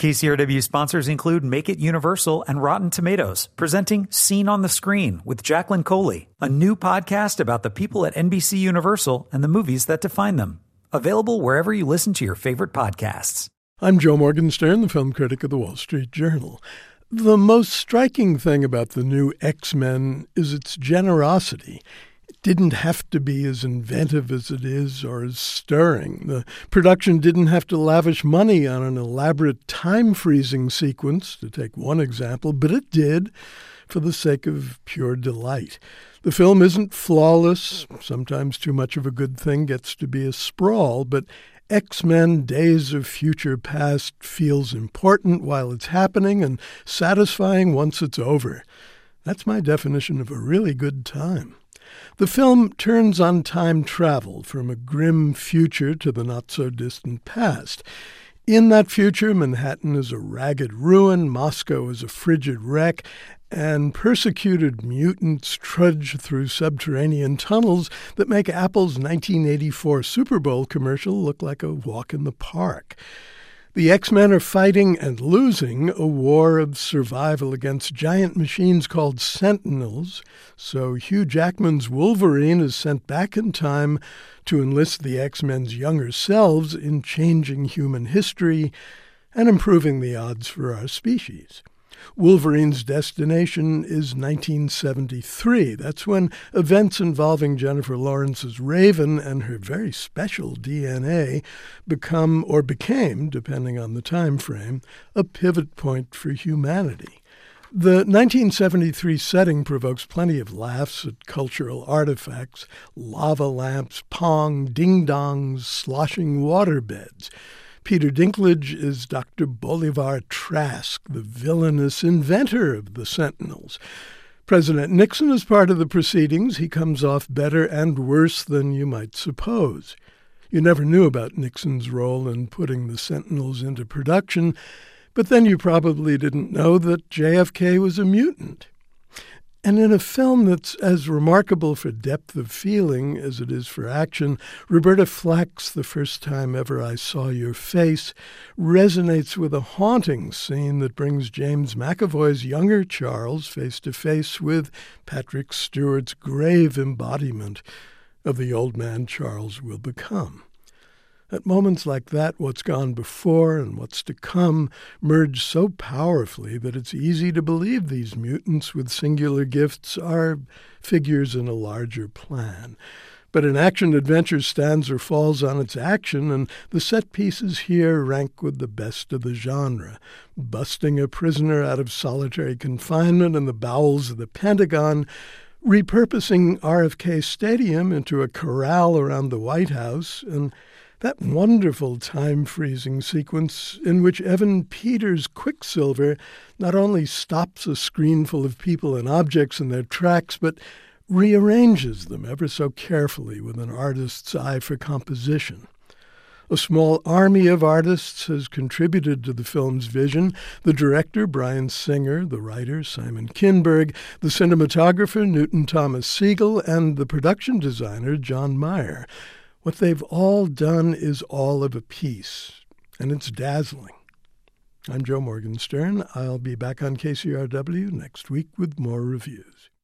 KCRW sponsors include Make It Universal and Rotten Tomatoes, presenting Scene on the Screen with Jacqueline Coley, a new podcast about the people at NBC Universal and the movies that define them. Available wherever you listen to your favorite podcasts. I'm Joe Morgenstern, the film critic of the Wall Street Journal. The most striking thing about the new X Men is its generosity didn't have to be as inventive as it is or as stirring. The production didn't have to lavish money on an elaborate time freezing sequence, to take one example, but it did for the sake of pure delight. The film isn't flawless. Sometimes too much of a good thing gets to be a sprawl, but X Men Days of Future Past feels important while it's happening and satisfying once it's over. That's my definition of a really good time. The film turns on time travel from a grim future to the not so distant past. In that future, Manhattan is a ragged ruin, Moscow is a frigid wreck, and persecuted mutants trudge through subterranean tunnels that make Apple's 1984 Super Bowl commercial look like a walk in the park. The X Men are fighting and losing a war of survival against giant machines called Sentinels. So Hugh Jackman's Wolverine is sent back in time to enlist the X Men's younger selves in changing human history and improving the odds for our species. Wolverine's destination is 1973. That's when events involving Jennifer Lawrence's Raven and her very special DNA become, or became, depending on the time frame, a pivot point for humanity. The 1973 setting provokes plenty of laughs at cultural artifacts lava lamps, pong, ding dongs, sloshing water beds. Peter Dinklage is Dr. Bolivar Trask, the villainous inventor of the Sentinels. President Nixon is part of the proceedings. He comes off better and worse than you might suppose. You never knew about Nixon's role in putting the Sentinels into production, but then you probably didn't know that JFK was a mutant. And in a film that's as remarkable for depth of feeling as it is for action, Roberta Flack's The First Time Ever I Saw Your Face resonates with a haunting scene that brings James McAvoy's younger Charles face to face with Patrick Stewart's grave embodiment of the old man Charles will become. At moments like that, what's gone before and what's to come merge so powerfully that it's easy to believe these mutants with singular gifts are figures in a larger plan. But an action adventure stands or falls on its action, and the set pieces here rank with the best of the genre. Busting a prisoner out of solitary confinement in the bowels of the Pentagon, repurposing RFK Stadium into a corral around the White House, and that wonderful time freezing sequence in which Evan Peters' Quicksilver not only stops a screen full of people and objects in their tracks, but rearranges them ever so carefully with an artist's eye for composition. A small army of artists has contributed to the film's vision the director, Bryan Singer, the writer, Simon Kinberg, the cinematographer, Newton Thomas Sigel, and the production designer, John Myhre. What they've all done is all of a piece, and it's dazzling. I'm Joe Morgenstern. I'll be back on KCRW next week with more reviews.